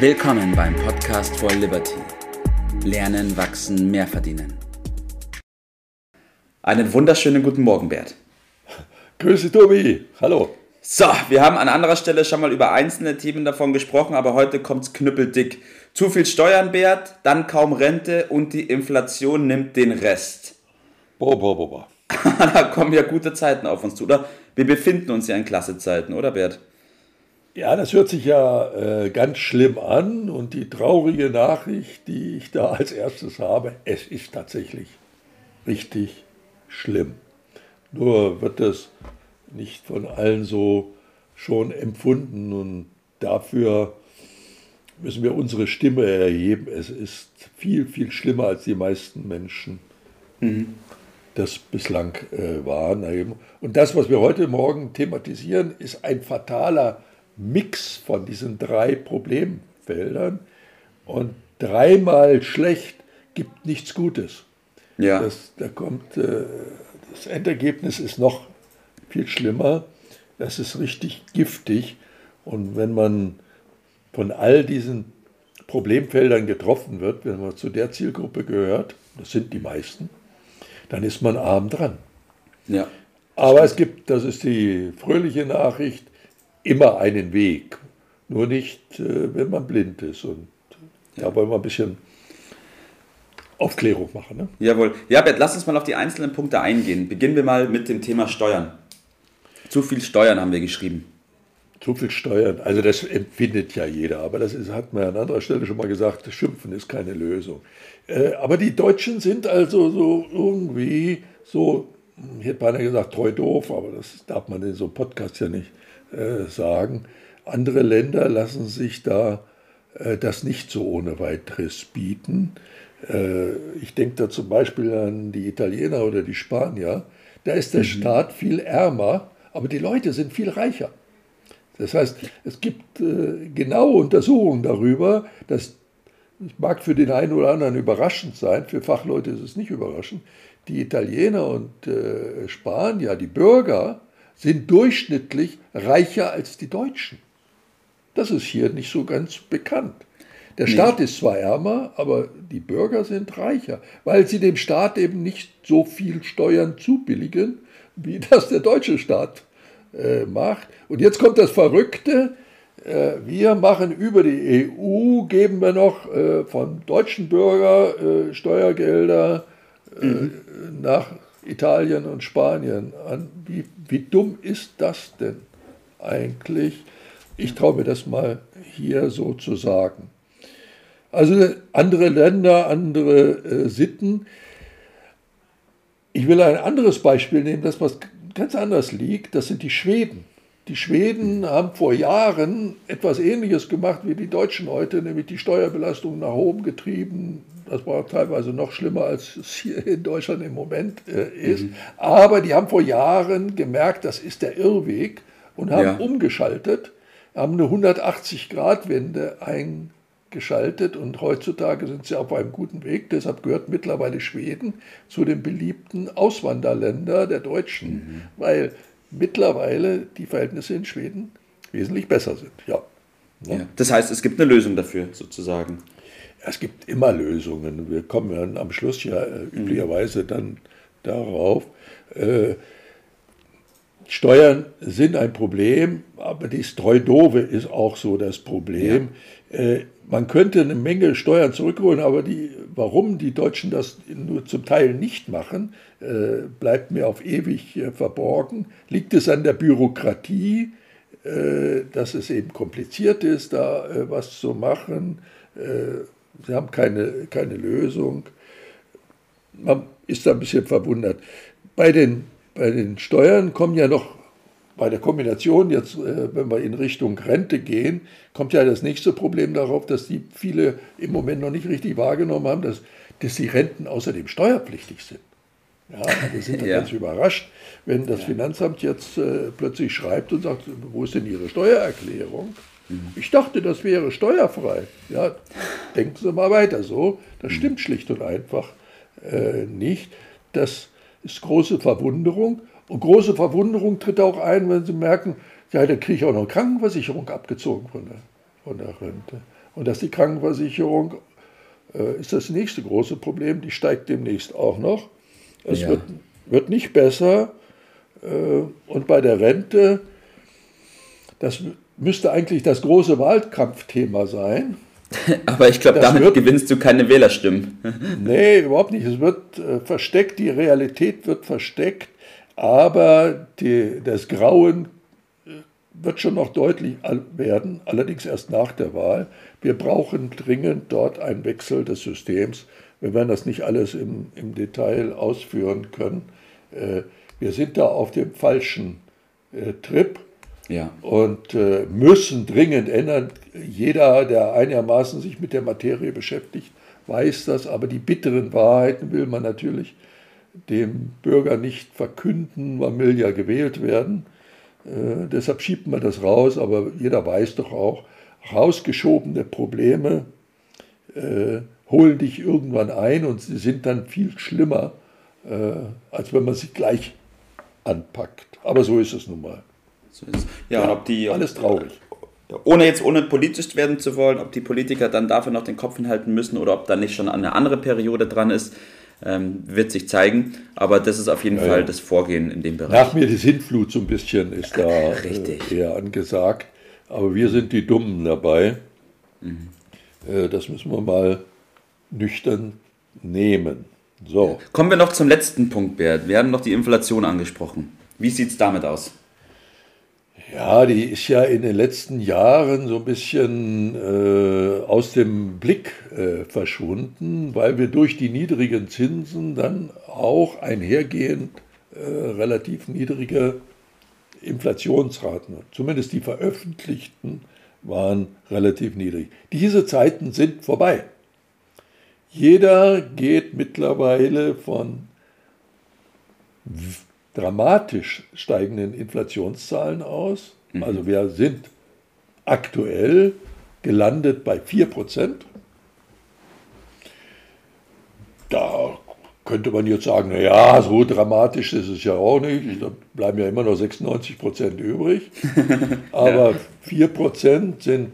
Willkommen beim Podcast for Liberty. Lernen, wachsen, mehr verdienen. Einen wunderschönen guten Morgen, Bert. Grüße, Tobi. Hallo. So, wir haben an anderer Stelle schon mal über einzelne Themen davon gesprochen, aber heute kommt es knüppeldick. Zu viel Steuern, Bert, dann kaum Rente und die Inflation nimmt den Rest. Boah, boah, boah, boah. da kommen ja gute Zeiten auf uns zu, oder? Wir befinden uns ja in klasse Zeiten, oder Bert? Ja, das hört sich ja äh, ganz schlimm an und die traurige Nachricht, die ich da als erstes habe, es ist tatsächlich richtig schlimm. Nur wird das nicht von allen so schon empfunden und dafür müssen wir unsere Stimme erheben. Es ist viel, viel schlimmer, als die meisten Menschen mhm. das bislang äh, waren. Und das, was wir heute Morgen thematisieren, ist ein fataler Mix von diesen drei Problemfeldern und dreimal schlecht gibt nichts Gutes. Ja. Das, da kommt, äh, das Endergebnis ist noch viel schlimmer. Das ist richtig giftig. Und wenn man von all diesen Problemfeldern getroffen wird, wenn man zu der Zielgruppe gehört, das sind die meisten, dann ist man arm dran. Ja. Aber es gibt, das ist die fröhliche Nachricht, immer einen Weg. Nur nicht, äh, wenn man blind ist. Und da wollen wir ein bisschen Aufklärung machen. Ne? Jawohl. Ja, Bert, lass uns mal auf die einzelnen Punkte eingehen. Beginnen wir mal mit dem Thema Steuern. Zu viel Steuern haben wir geschrieben. Zu viel Steuern, also das empfindet ja jeder, aber das ist, hat man an anderer Stelle schon mal gesagt, Schimpfen ist keine Lösung. Äh, aber die Deutschen sind also so irgendwie so, ich hätte beinahe gesagt, treu doof, aber das darf man in so einem Podcast ja nicht äh, sagen. Andere Länder lassen sich da äh, das nicht so ohne weiteres bieten. Äh, ich denke da zum Beispiel an die Italiener oder die Spanier. Da ist der mhm. Staat viel ärmer, aber die Leute sind viel reicher. Das heißt, es gibt äh, genaue Untersuchungen darüber, dass, es mag für den einen oder anderen überraschend sein, für Fachleute ist es nicht überraschend, die Italiener und äh, Spanier, die Bürger, sind durchschnittlich reicher als die Deutschen. Das ist hier nicht so ganz bekannt. Der nee. Staat ist zwar ärmer, aber die Bürger sind reicher, weil sie dem Staat eben nicht so viel Steuern zubilligen, wie das der deutsche Staat äh, macht. Und jetzt kommt das Verrückte, äh, wir machen über die EU, geben wir noch äh, von deutschen Bürgern äh, Steuergelder äh, mhm. nach Italien und Spanien an. Wie, wie dumm ist das denn eigentlich? Ich traue mir das mal hier so zu sagen. Also andere Länder, andere äh, Sitten. Ich will ein anderes Beispiel nehmen, das was ganz anders liegt. Das sind die Schweden. Die Schweden haben vor Jahren etwas Ähnliches gemacht wie die Deutschen heute, nämlich die Steuerbelastung nach oben getrieben, das war teilweise noch schlimmer, als es hier in Deutschland im Moment äh, ist. Mhm. Aber die haben vor Jahren gemerkt, das ist der Irrweg und haben ja. umgeschaltet, haben eine 180-Grad-Wende eingeschaltet und heutzutage sind sie auf einem guten Weg. Deshalb gehört mittlerweile Schweden zu den beliebten Auswanderländern der Deutschen, mhm. weil mittlerweile die Verhältnisse in Schweden wesentlich besser sind. Ja. ja. Das heißt, es gibt eine Lösung dafür sozusagen. Es gibt immer Lösungen. Wir kommen dann am Schluss ja äh, üblicherweise dann darauf. Äh, Steuern sind ein Problem, aber die Streudove ist auch so das Problem. Ja. Äh, man könnte eine Menge Steuern zurückholen, aber die, warum die Deutschen das nur zum Teil nicht machen, äh, bleibt mir auf ewig äh, verborgen. Liegt es an der Bürokratie, äh, dass es eben kompliziert ist, da was zu machen? Sie haben keine, keine Lösung. Man ist da ein bisschen verwundert. Bei den, bei den Steuern kommen ja noch, bei der Kombination jetzt, äh, wenn wir in Richtung Rente gehen, kommt ja das nächste Problem darauf, dass die viele im Moment noch nicht richtig wahrgenommen haben, dass, dass die Renten außerdem steuerpflichtig sind. Ja, wir sind dann ja. ganz überrascht, wenn das ja. Finanzamt jetzt äh, plötzlich schreibt und sagt, wo ist denn Ihre Steuererklärung? Ich dachte, das wäre steuerfrei. Ja, denken Sie mal weiter so. Das stimmt schlicht und einfach äh, nicht. Das ist große Verwunderung. Und große Verwunderung tritt auch ein, wenn Sie merken, ja, da kriege ich auch noch Krankenversicherung abgezogen von der, von der Rente. Und dass die Krankenversicherung äh, ist das nächste große Problem, die steigt demnächst auch noch. Es ja. wird, wird nicht besser. Äh, und bei der Rente, das müsste eigentlich das große Wahlkampfthema sein. Aber ich glaube, damit wird, gewinnst du keine Wählerstimmen. nee, überhaupt nicht. Es wird äh, versteckt, die Realität wird versteckt, aber die, das Grauen äh, wird schon noch deutlich werden, allerdings erst nach der Wahl. Wir brauchen dringend dort einen Wechsel des Systems. Wir werden das nicht alles im, im Detail ausführen können. Äh, wir sind da auf dem falschen äh, Trip ja. und äh, müssen dringend ändern. Jeder, der einigermaßen sich mit der Materie beschäftigt, weiß das, aber die bitteren Wahrheiten will man natürlich dem Bürger nicht verkünden. Man will ja gewählt werden. Äh, deshalb schiebt man das raus, aber jeder weiß doch auch, rausgeschobene Probleme äh, holen dich irgendwann ein und sie sind dann viel schlimmer, äh, als wenn man sie gleich anpackt. Aber so ist es nun mal. So ja, ja, ob die, alles traurig. Ohne jetzt ohne politisch werden zu wollen, ob die Politiker dann dafür noch den Kopf hinhalten müssen oder ob da nicht schon eine andere Periode dran ist, ähm, wird sich zeigen. Aber das ist auf jeden ja, Fall das Vorgehen in dem Bereich. Nach mir die Sintflut so ein bisschen ist da äh, eher angesagt. Aber wir sind die Dummen dabei. Mhm. Äh, das müssen wir mal nüchtern nehmen. So. Kommen wir noch zum letzten Punkt, Bert. Wir haben noch die Inflation angesprochen. Wie sieht es damit aus? Ja, die ist ja in den letzten Jahren so ein bisschen äh, aus dem Blick äh, verschwunden, weil wir durch die niedrigen Zinsen dann auch einhergehend äh, relativ niedrige Inflationsraten, zumindest die veröffentlichten, waren relativ niedrig. Diese Zeiten sind vorbei. Jeder geht mittlerweile von dramatisch steigenden Inflationszahlen aus. Mhm. Also wir sind aktuell gelandet bei 4%. Da könnte man jetzt sagen, naja, so dramatisch ist es ja auch nicht. Da bleiben ja immer noch 96 Prozent übrig. Aber ja. 4 Prozent sind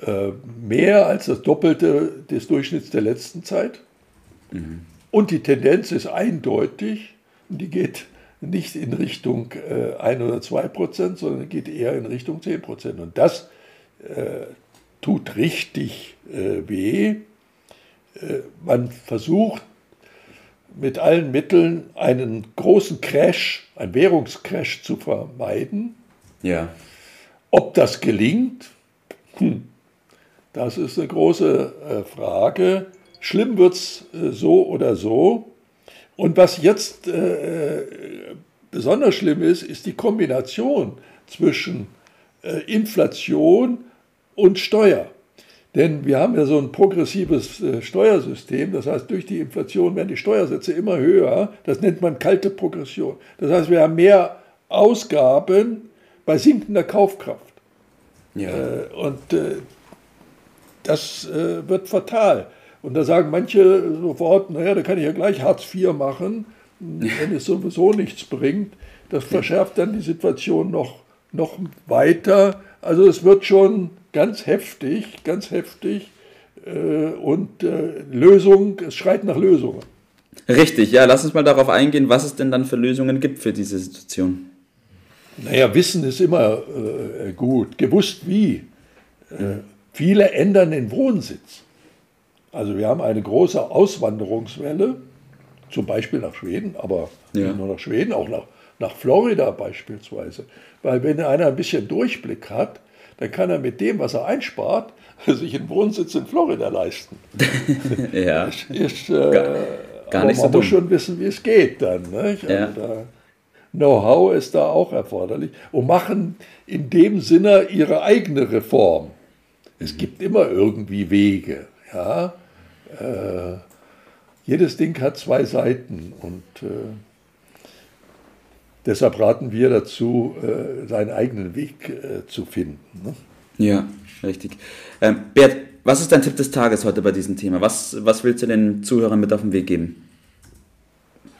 äh, mehr als das Doppelte des Durchschnitts der letzten Zeit. Mhm. Und die Tendenz ist eindeutig, die geht nicht in Richtung äh, 1 oder 2 Prozent, sondern geht eher in Richtung 10 Prozent. Und das äh, tut richtig äh, weh. Äh, man versucht mit allen Mitteln einen großen Crash, einen Währungscrash zu vermeiden. Ja. Ob das gelingt, hm, das ist eine große äh, Frage. Schlimm wird es äh, so oder so. Und was jetzt äh, äh, besonders schlimm ist, ist die Kombination zwischen äh, Inflation und Steuer. Denn wir haben ja so ein progressives äh, Steuersystem, das heißt, durch die Inflation werden die Steuersätze immer höher. Das nennt man kalte Progression. Das heißt, wir haben mehr Ausgaben bei sinkender Kaufkraft. Ja. Äh, und äh, das wird fatal. Und da sagen manche sofort, naja, da kann ich ja gleich Hartz IV machen, wenn es sowieso nichts bringt. Das verschärft dann die Situation noch, noch weiter. Also es wird schon ganz heftig, ganz heftig. Äh, und äh, Lösung, es schreit nach Lösungen. Richtig, ja, lass uns mal darauf eingehen, was es denn dann für Lösungen gibt für diese Situation. Naja, Wissen ist immer äh, gut. Gewusst wie. Äh, viele ändern den Wohnsitz. Also wir haben eine große Auswanderungswelle, zum Beispiel nach Schweden, aber ja. nicht nur nach Schweden, auch nach, nach Florida beispielsweise. Weil wenn einer ein bisschen Durchblick hat, dann kann er mit dem, was er einspart, sich einen Wohnsitz in Florida leisten. ja. Ist, ist, äh, gar, gar nicht man so muss schon wissen, wie es geht dann. Ja. Also Know-how ist da auch erforderlich und machen in dem Sinne ihre eigene Reform. Es gibt immer irgendwie Wege. Ja? Äh, jedes Ding hat zwei Seiten und äh, Deshalb raten wir dazu, äh, seinen eigenen Weg äh, zu finden. Ne? Ja, richtig. Ähm, Bert, was ist dein Tipp des Tages heute bei diesem Thema? Was, was willst du den Zuhörern mit auf den Weg geben?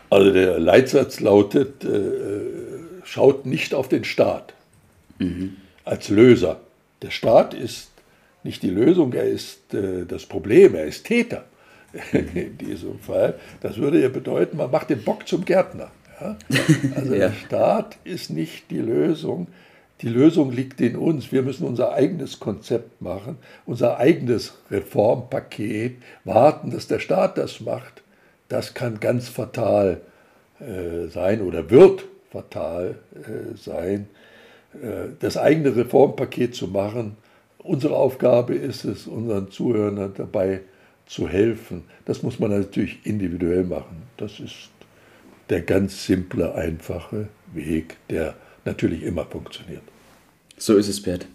Also der Leitsatz lautet, äh, schaut nicht auf den Staat mhm. als Löser. Der Staat ist nicht die Lösung, er ist äh, das Problem, er ist Täter in diesem Fall. Das würde ja bedeuten, man macht den Bock zum Gärtner. Ja? Also ja. der Staat ist nicht die Lösung. Die Lösung liegt in uns. Wir müssen unser eigenes Konzept machen, unser eigenes Reformpaket, warten, dass der Staat das macht. Das kann ganz fatal äh, sein oder wird fatal äh, sein. Äh, das eigene Reformpaket zu machen, unsere Aufgabe ist es, unseren Zuhörern dabei zu helfen. Das muss man natürlich individuell machen. Das ist der ganz simple, einfache Weg, der natürlich immer funktioniert. So ist es, Bert.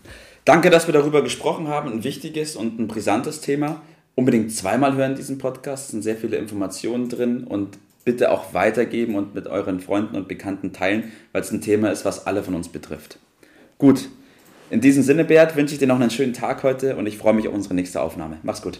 Danke, dass wir darüber gesprochen haben. Ein wichtiges und ein brisantes Thema. Unbedingt zweimal hören diesen Podcast. Es sind sehr viele Informationen drin und bitte auch weitergeben und mit euren Freunden und Bekannten teilen, weil es ein Thema ist, was alle von uns betrifft. Gut, in diesem Sinne, Bert, wünsche ich dir noch einen schönen Tag heute und ich freue mich auf unsere nächste Aufnahme. Mach's gut.